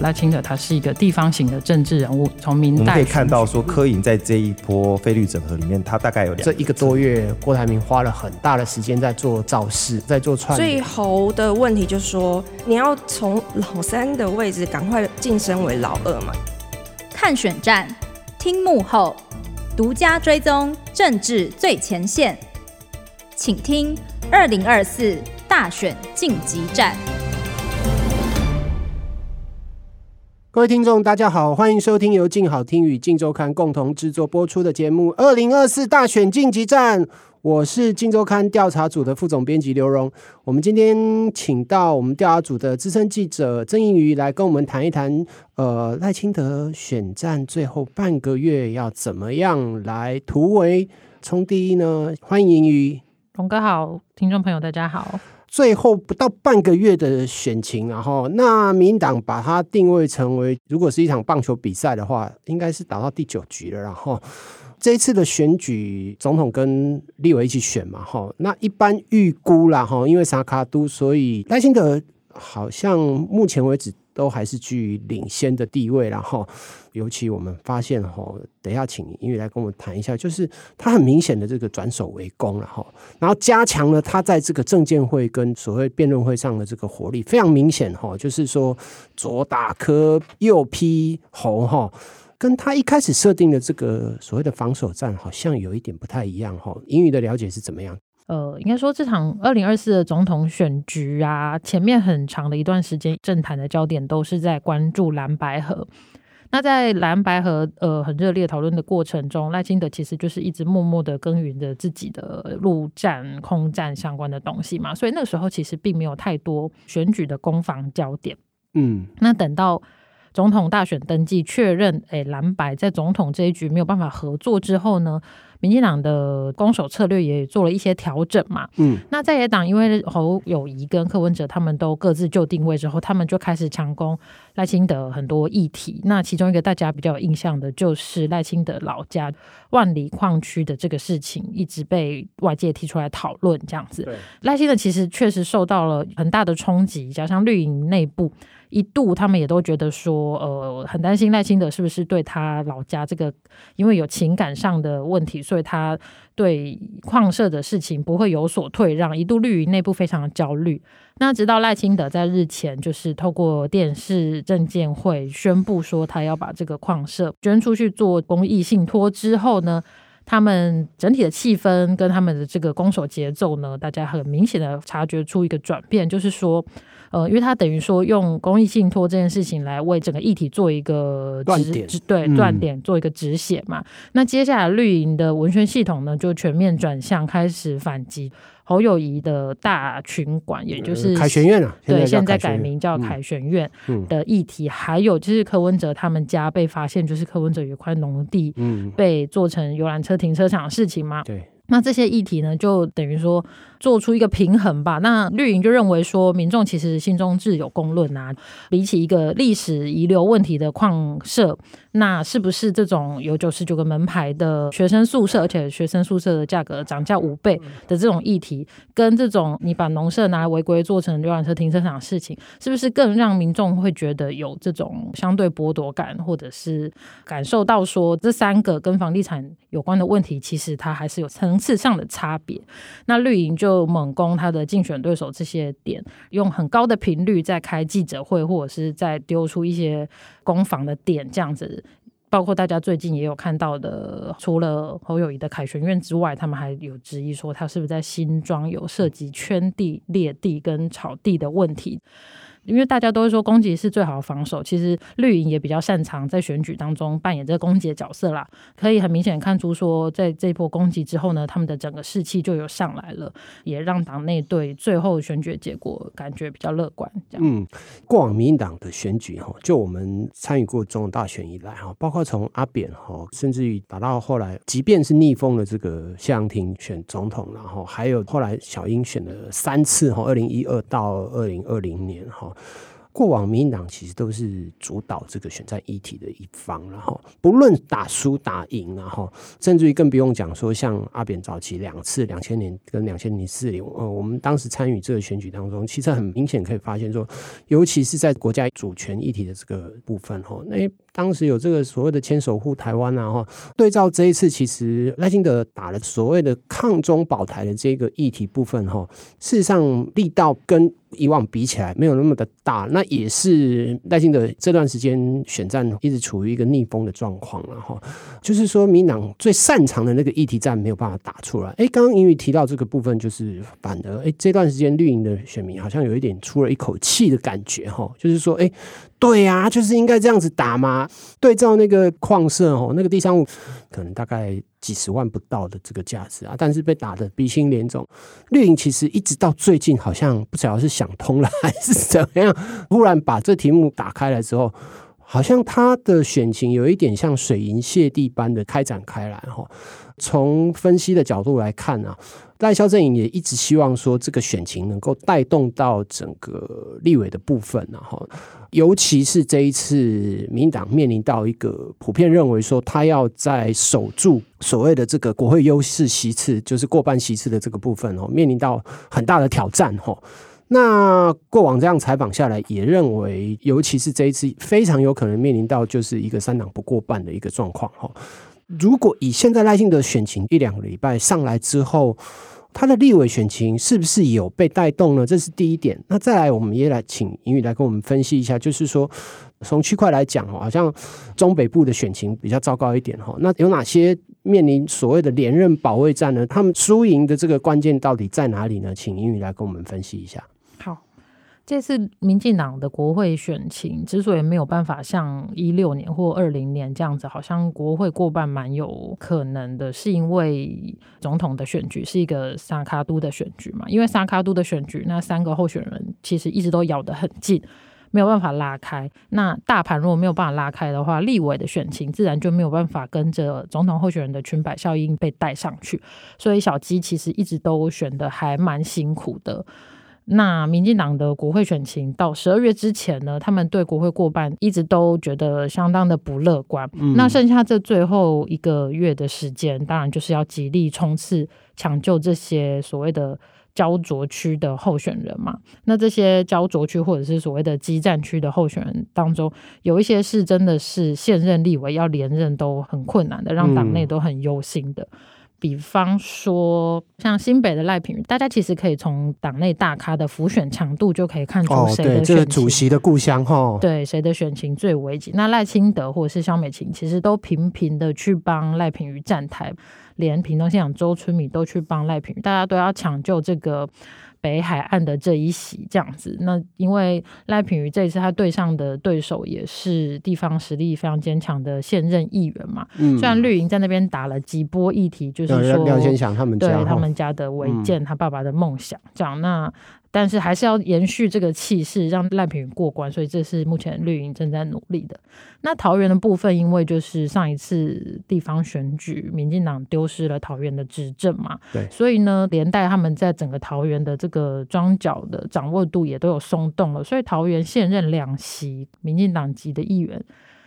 赖清德他是一个地方型的政治人物，从明代我们可以看到说，柯颖在这一波费率整合里面，他大概有这一个多月，郭台铭花了很大的时间在做造势，在做串。最后的问题就是说，你要从老三的位置赶快晋升为老二嘛？看选战，听幕后，独家追踪政治最前线，请听二零二四大选晋级战。各位听众，大家好，欢迎收听由静好听与镜周刊共同制作播出的节目《二零二四大选晋级战》。我是镜周刊调查组的副总编辑刘荣。我们今天请到我们调查组的资深记者曾盈瑜来跟我们谈一谈，呃，赖清德选战最后半个月要怎么样来突围冲第一呢？欢迎盈瑜，龙哥好，听众朋友大家好。最后不到半个月的选情，然后那民党把它定位成为，如果是一场棒球比赛的话，应该是打到第九局了。然后这一次的选举，总统跟立委一起选嘛，哈，那一般预估啦，哈，因为萨卡都，所以赖清德好像目前为止。都还是居于领先的地位，然后尤其我们发现哈，等一下请英语来跟我们谈一下，就是他很明显的这个转守为攻，然后然后加强了他在这个证监会跟所谓辩论会上的这个活力，非常明显哈，就是说左打科右劈侯哈，跟他一开始设定的这个所谓的防守战好像有一点不太一样哈，英语的了解是怎么样？呃，应该说这场二零二四的总统选举啊，前面很长的一段时间，政坛的焦点都是在关注蓝白合。那在蓝白和呃很热烈讨论的过程中，赖清德其实就是一直默默的耕耘着自己的陆战、空战相关的东西嘛，所以那个时候其实并没有太多选举的攻防焦点。嗯，那等到总统大选登记确认，哎，蓝白在总统这一局没有办法合作之后呢，民进党的攻守策略也做了一些调整嘛，嗯，那在野党因为侯友谊跟柯文哲他们都各自就定位之后，他们就开始强攻赖清德很多议题。那其中一个大家比较有印象的就是赖清德老家万里矿区的这个事情，一直被外界提出来讨论这样子。赖清德其实确实受到了很大的冲击，加上绿营内部。一度他们也都觉得说，呃，很担心赖清德是不是对他老家这个，因为有情感上的问题，所以他对矿社的事情不会有所退让。一度绿营内部非常的焦虑。那直到赖清德在日前就是透过电视证监会宣布说他要把这个矿社捐出去做公益信托之后呢，他们整体的气氛跟他们的这个攻守节奏呢，大家很明显的察觉出一个转变，就是说。呃，因为他等于说用公益信托这件事情来为整个议题做一个断点，对断点做一个止血嘛。嗯、那接下来绿营的文宣系统呢，就全面转向开始反击侯友谊的大群馆，也就是凯旋院啊，对，现在改名叫凯旋院的议题，嗯、还有就是柯文哲他们家被发现，就是柯文哲有块农地被做成游览车停车场的事情嘛。对。那这些议题呢，就等于说做出一个平衡吧。那绿营就认为说，民众其实心中自有公论啊。比起一个历史遗留问题的矿社，那是不是这种有九十九个门牌的学生宿舍，而且学生宿舍的价格涨价五倍的这种议题，跟这种你把农舍拿来违规做成游览车停车场的事情，是不是更让民众会觉得有这种相对剥夺感，或者是感受到说这三个跟房地产有关的问题，其实它还是有层次上的差别。那绿营就猛攻他的竞选对手这些点，用很高的频率在开记者会，或者是在丢出一些攻防的点，这样子。包括大家最近也有看到的，除了侯友谊的凯旋院之外，他们还有质疑说他是不是在新庄有涉及圈地、裂地跟草地的问题。因为大家都会说攻击是最好的防守，其实绿营也比较擅长在选举当中扮演这个攻击的角色啦。可以很明显看出说，在这波攻击之后呢，他们的整个士气就有上来了，也让党内对最后选举结果感觉比较乐观。这样，嗯，过往民党的选举哈，就我们参与过总统大选以来哈，包括从阿扁哈，甚至于打到后来，即便是逆风的这个谢长廷选总统，然后还有后来小英选了三次哈，二零一二到二零二零年哈。过往民进党其实都是主导这个选战议题的一方，然后不论打输打赢，然后甚至于更不用讲说像阿扁早期两次两千年跟两千零四年，呃，我们当时参与这个选举当中，其实很明显可以发现说，尤其是在国家主权议题的这个部分，哈，那当时有这个所谓的牵手护台湾啊，哈，对照这一次，其实赖清德打了所谓的抗中保台的这个议题部分，哈，事实上力道跟以往比起来没有那么的大，那也是赖清德这段时间选战一直处于一个逆风的状况，然后就是说民党最擅长的那个议题战没有办法打出来。哎，刚刚因为提到这个部分，就是反而哎这段时间绿营的选民好像有一点出了一口气的感觉，哈，就是说哎。对呀、啊，就是应该这样子打嘛。对照那个矿社哦，那个地上物可能大概几十万不到的这个价值啊，但是被打的鼻青脸肿。绿营其实一直到最近好像不晓得是想通了还是怎么样，忽然把这题目打开了之后，好像他的选情有一点像水银泻地般的开展开来哈。从分析的角度来看啊，赖萧阵营也一直希望说这个选情能够带动到整个立委的部分，然后尤其是这一次民进党面临到一个普遍认为说他要在守住所谓的这个国会优势席次，就是过半席次的这个部分哦，面临到很大的挑战哈。那过往这样采访下来，也认为尤其是这一次非常有可能面临到就是一个三党不过半的一个状况哈。如果以现在赖清德选情一两个礼拜上来之后，他的立委选情是不是有被带动呢？这是第一点。那再来，我们也来请英语来跟我们分析一下，就是说从区块来讲，好像中北部的选情比较糟糕一点哈。那有哪些面临所谓的连任保卫战呢？他们输赢的这个关键到底在哪里呢？请英语来跟我们分析一下。这次民进党的国会选情之所以没有办法像一六年或二零年这样子，好像国会过半蛮有可能的，是因为总统的选举是一个萨卡都的选举嘛？因为萨卡都的选举，那三个候选人其实一直都咬得很近，没有办法拉开。那大盘如果没有办法拉开的话，立委的选情自然就没有办法跟着总统候选人的裙摆效应被带上去。所以小鸡其实一直都选得还蛮辛苦的。那民进党的国会选情到十二月之前呢，他们对国会过半一直都觉得相当的不乐观。嗯。那剩下这最后一个月的时间，当然就是要极力冲刺抢救这些所谓的焦灼区的候选人嘛。那这些焦灼区或者是所谓的激战区的候选人当中，有一些是真的是现任立委要连任都很困难的，让党内都很忧心的。嗯比方说，像新北的赖品妤，大家其实可以从党内大咖的浮选强度就可以看出谁的选情。哦，对，这个主席的故乡哈。对，谁的选情最危急？那赖清德或者是萧美琴，其实都频频的去帮赖品妤站台，连屏东县长周春米都去帮赖品妤，大家都要抢救这个。北海岸的这一席这样子，那因为赖品妤这一次他对上的对手也是地方实力非常坚强的现任议员嘛。嗯，虽然绿营在那边打了几波议题，就是说廖先祥他们家对他们家的违建，他爸爸的梦想这样那。但是还是要延续这个气势，让赖品妤过关，所以这是目前绿营正在努力的。那桃园的部分，因为就是上一次地方选举，民进党丢失了桃园的执政嘛，对，所以呢，连带他们在整个桃园的这个庄脚的掌握度也都有松动了。所以桃园现任两席民进党籍的议员，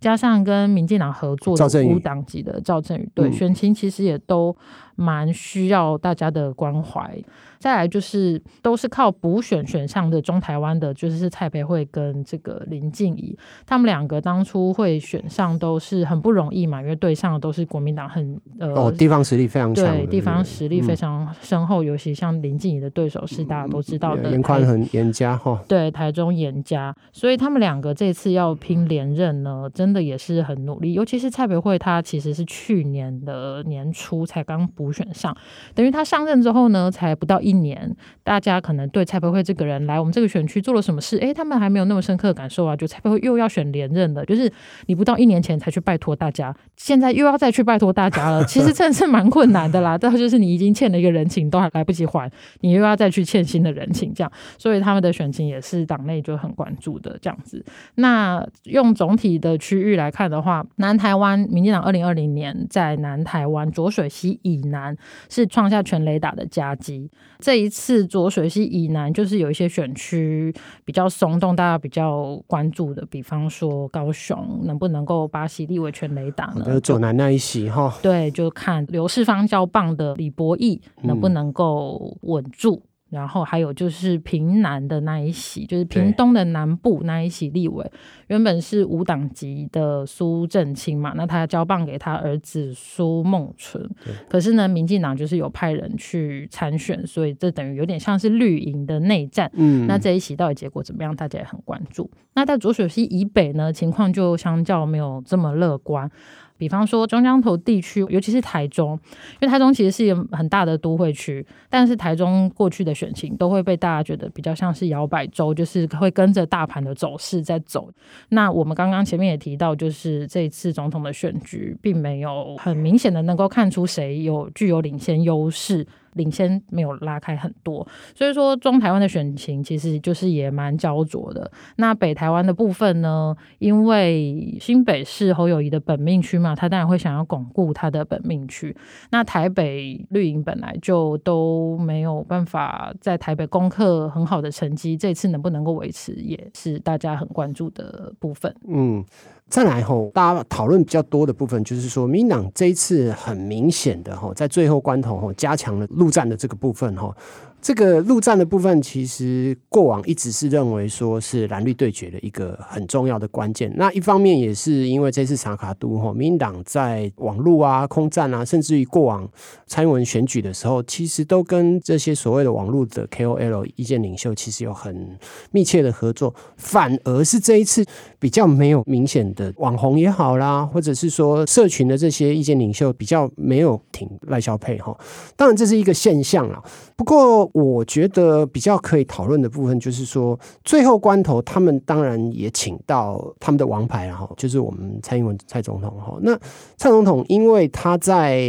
加上跟民进党合作的无党籍的赵振宇，对，选情其实也都蛮需要大家的关怀。再来就是都是靠补选选上的中台湾的，就是蔡培慧跟这个林静怡，他们两个当初会选上都是很不容易嘛，因为对上的都是国民党很呃哦地方实力非常强，对地方实力非常深厚，嗯、尤其像林静怡的对手是大家都知道的，严宽很严家哈，对台中严家，所以他们两个这次要拼连任呢，真的也是很努力，尤其是蔡培慧，他其实是去年的年初才刚补选上，等于他上任之后呢，才不到一。一年，大家可能对蔡培慧这个人来我们这个选区做了什么事，诶，他们还没有那么深刻的感受啊。就蔡培慧又要选连任了，就是你不到一年前才去拜托大家，现在又要再去拜托大家了。其实真的是蛮困难的啦。但就是你已经欠了一个人情，都还来不及还，你又要再去欠新的人情，这样，所以他们的选情也是党内就很关注的这样子。那用总体的区域来看的话，南台湾民进党二零二零年在南台湾浊水溪以南是创下全雷打的佳绩。这一次浊水溪以南就是有一些选区比较松动，大家比较关注的，比方说高雄能不能够把喜立委全雷打呢？左南那一席哈，对，就看刘世芳交棒的李博义能不能够稳住。嗯然后还有就是屏南的那一席，就是屏东的南部那一席立委，原本是无党籍的苏正清嘛，那他交棒给他儿子苏孟存，可是呢，民进党就是有派人去参选，所以这等于有点像是绿营的内战。嗯，那这一席到底结果怎么样，大家也很关注。那在浊水溪以北呢，情况就相较没有这么乐观。比方说中江头地区，尤其是台中，因为台中其实是有很大的都会区，但是台中过去的选情都会被大家觉得比较像是摇摆州，就是会跟着大盘的走势在走。那我们刚刚前面也提到，就是这一次总统的选举，并没有很明显的能够看出谁有具有领先优势。领先没有拉开很多，所以说中台湾的选情其实就是也蛮焦灼的。那北台湾的部分呢，因为新北市侯友谊的本命区嘛，他当然会想要巩固他的本命区。那台北绿营本来就都没有办法在台北攻克很好的成绩，这次能不能够维持，也是大家很关注的部分。嗯。再来吼，大家讨论比较多的部分，就是说，民党这一次很明显的吼，在最后关头吼，加强了陆战的这个部分吼。这个陆战的部分，其实过往一直是认为说是蓝绿对决的一个很重要的关键。那一方面也是因为这次查卡都吼，民进党在网络啊、空战啊，甚至于过往蔡英文选举的时候，其实都跟这些所谓的网络的 KOL 意见领袖，其实有很密切的合作。反而是这一次比较没有明显的网红也好啦，或者是说社群的这些意见领袖比较没有挺赖萧配哈。当然这是一个现象啦。不过。我觉得比较可以讨论的部分，就是说最后关头，他们当然也请到他们的王牌，然后就是我们蔡英文蔡总统哈。那蔡总统因为他在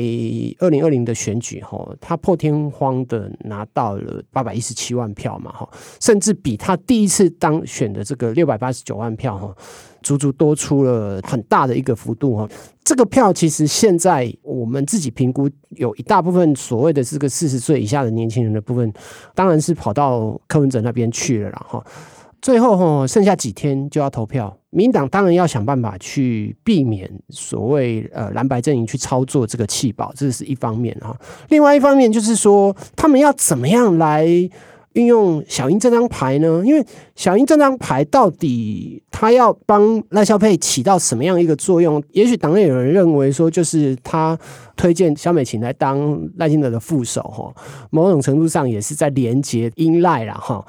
二零二零的选举哈，他破天荒的拿到了八百一十七万票嘛哈，甚至比他第一次当选的这个六百八十九万票哈。足足多出了很大的一个幅度哈，这个票其实现在我们自己评估，有一大部分所谓的这个四十岁以下的年轻人的部分，当然是跑到柯文哲那边去了啦哈。最后哈，剩下几天就要投票，民党当然要想办法去避免所谓呃蓝白阵营去操作这个弃保，这是一方面哈。另外一方面就是说，他们要怎么样来。运用小英这张牌呢？因为小英这张牌到底他要帮赖萧配起到什么样一个作用？也许党内有人认为说，就是他推荐萧美琴来当赖清德的副手，哈，某种程度上也是在连结英赖了，哈。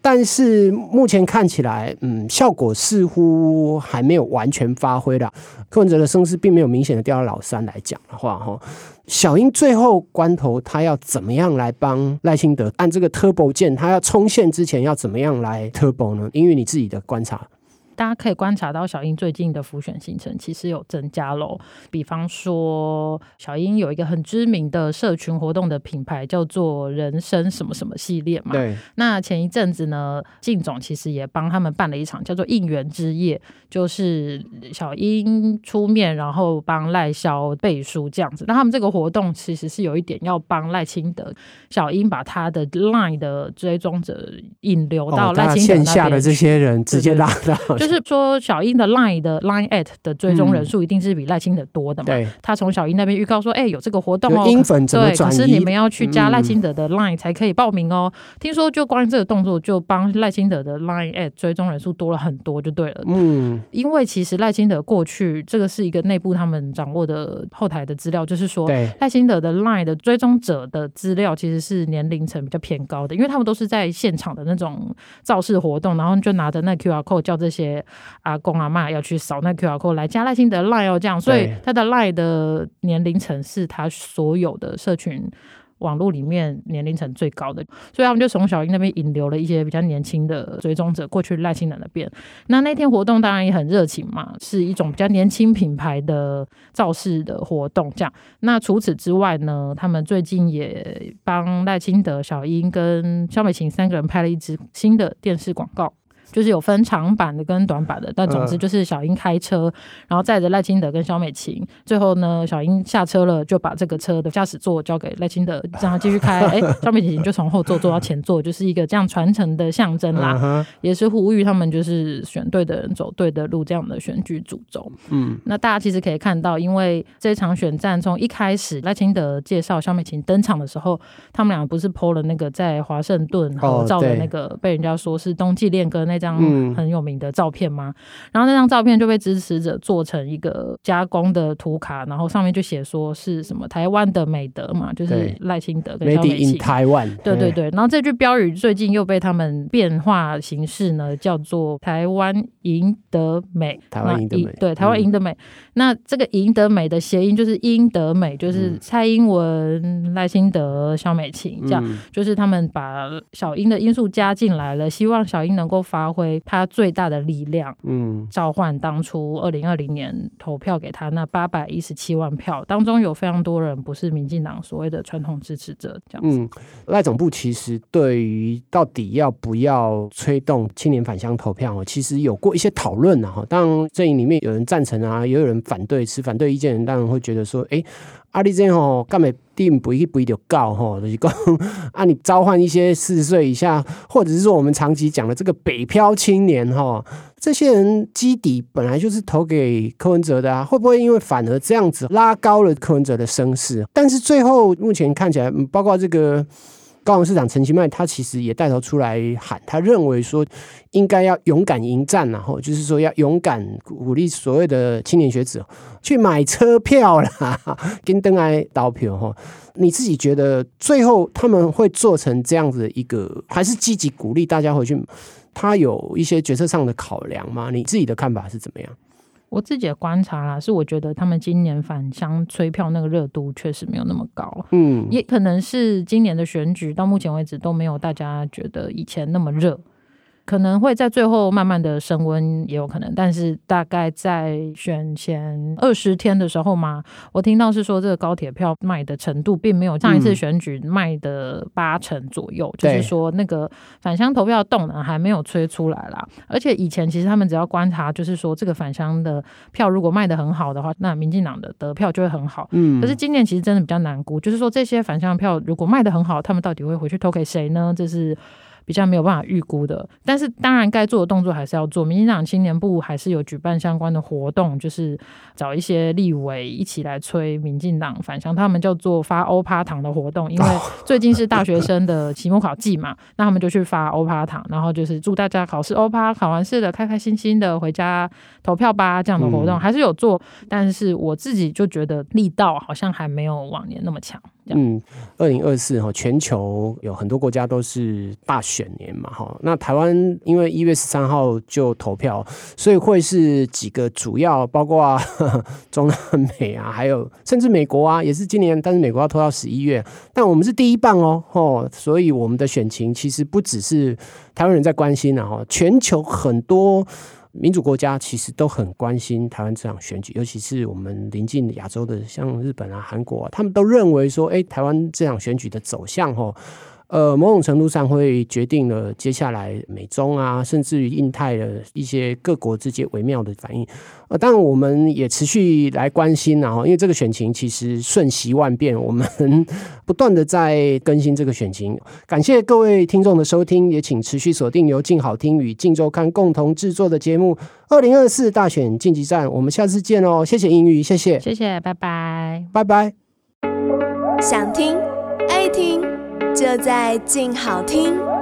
但是目前看起来，嗯，效果似乎还没有完全发挥的。柯文哲的声势并没有明显的掉到老三来讲的话，哈，小英最后关头他要怎么样来帮赖清德按这个 turbo 键，他要冲线之前要怎么样来 turbo 呢？因为你自己的观察。大家可以观察到，小英最近的浮选行程其实有增加喽。比方说，小英有一个很知名的社群活动的品牌，叫做“人生什么什么系列”嘛。对。那前一阵子呢，靳总其实也帮他们办了一场叫做“应援之夜”，就是小英出面，然后帮赖萧背书这样子。那他们这个活动其实是有一点要帮赖清德，小英把他的 Line 的追踪者引流到赖清德线下的这些人直接拉到。就是说，小英的 Line 的 Line at 的追踪人数一定是比赖清德多的嘛？对，他从小英那边预告说，哎、欸，有这个活动哦，英粉怎么转移？可是你们要去加赖清德的 Line 才可以报名哦。嗯、听说就关于这个动作，就帮赖清德的 Line at 追踪人数多了很多，就对了。嗯，因为其实赖清德过去这个是一个内部他们掌握的后台的资料，就是说，赖清德的 Line 的追踪者的资料其实是年龄层比较偏高的，因为他们都是在现场的那种造势活动，然后就拿着那 QR code 叫这些。阿公阿嬷要去扫那 QR code 来加赖清德 Line 哦，这样，所以他的 Line 的年龄层是他所有的社群网络里面年龄层最高的，所以他们就从小英那边引流了一些比较年轻的追踪者过去赖清德那边。那那天活动当然也很热情嘛，是一种比较年轻品牌的造势的活动。这样，那除此之外呢，他们最近也帮赖清德、小英跟肖美琴三个人拍了一支新的电视广告。就是有分长版的跟短版的。但总之就是小英开车，然后载着赖清德跟萧美琴。最后呢，小英下车了，就把这个车的驾驶座交给赖清德，让他继续开。哎，萧美琴就从后座坐到前座，就是一个这样传承的象征啦，也是呼吁他们就是选对的人走对的路这样的选举主轴。嗯，那大家其实可以看到，因为这场选战从一开始赖清德介绍萧美琴登场的时候，他们俩不是 po 了那个在华盛顿合照的那个被人家说是冬季恋歌那张很有名的照片吗？然后那张照片就被支持者做成一个加工的图卡，然后上面就写说是什么台湾的美德嘛，就是赖清德跟萧美琴。台湾，对对对。然后这句标语最近又被他们变化形式呢，叫做台湾赢得美。台湾赢得美，对，台湾赢得美。那这个赢得美的谐音就是英德美，就是蔡英文、赖清德、肖美琴这样，就是他们把小英的因素加进来了，希望小英能够发挥他最大的力量，嗯，召唤当初二零二零年投票给他那八百一十七万票当中，有非常多人不是民进党所谓的传统支持者，这样子。赖总部其实对于到底要不要推动青年返乡投票，其实有过一些讨论啊。哈，当然阵营里面有人赞成啊，也有人反对，持反对意见的人当然会觉得说，哎、阿里这吼，干嘛定不一不一就告吼，就是讲啊，你召唤一些四十岁以下，或者是说我们长期讲的这个北漂青年哈，这些人基底本来就是投给柯文哲的啊，会不会因为反而这样子拉高了柯文哲的声势？但是最后目前看起来，包括这个。高雄市长陈其迈，他其实也带头出来喊，他认为说应该要勇敢迎战，然后就是说要勇敢鼓励所谓的青年学子去买车票啦，跟登来投票哈。你自己觉得最后他们会做成这样子一个，还是积极鼓励大家回去？他有一些决策上的考量吗？你自己的看法是怎么样？我自己的观察啦，是我觉得他们今年返乡催票那个热度确实没有那么高，嗯，也可能是今年的选举到目前为止都没有大家觉得以前那么热。可能会在最后慢慢的升温，也有可能，但是大概在选前二十天的时候嘛，我听到是说这个高铁票卖的程度并没有上一次选举卖的八成左右，嗯、就是说那个返乡投票动能还没有吹出来啦。而且以前其实他们只要观察，就是说这个返乡的票如果卖的很好的话，那民进党的得票就会很好。嗯，可是今年其实真的比较难估，就是说这些返乡票如果卖的很好，他们到底会回去投给谁呢？这是。比较没有办法预估的，但是当然该做的动作还是要做。民进党青年部还是有举办相关的活动，就是找一些立委一起来催民进党返乡，他们叫做发欧趴糖的活动。因为最近是大学生的期末考季嘛，那他们就去发欧趴糖，然后就是祝大家考试欧趴考完试的开开心心的回家投票吧，这样的活动还是有做，但是我自己就觉得力道好像还没有往年那么强。嗯，二零二四哈，全球有很多国家都是大选年嘛哈。那台湾因为一月十三号就投票，所以会是几个主要，包括 中南美啊，还有甚至美国啊，也是今年，但是美国要拖到十一月。但我们是第一棒哦，吼，所以我们的选情其实不只是台湾人在关心啊，哈，全球很多。民主国家其实都很关心台湾这场选举，尤其是我们邻近亚洲的，像日本啊、韩国啊，他们都认为说，哎，台湾这场选举的走向，吼。呃，某种程度上会决定了接下来美中啊，甚至于印太的一些各国之间微妙的反应。呃，当然我们也持续来关心啊，因为这个选情其实瞬息万变，我们 不断的在更新这个选情。感谢各位听众的收听，也请持续锁定由静好听与静周刊共同制作的节目《二零二四大选晋级战》，我们下次见哦！谢谢英语，谢谢，谢谢，拜拜，拜拜。想听爱听。就在静好听。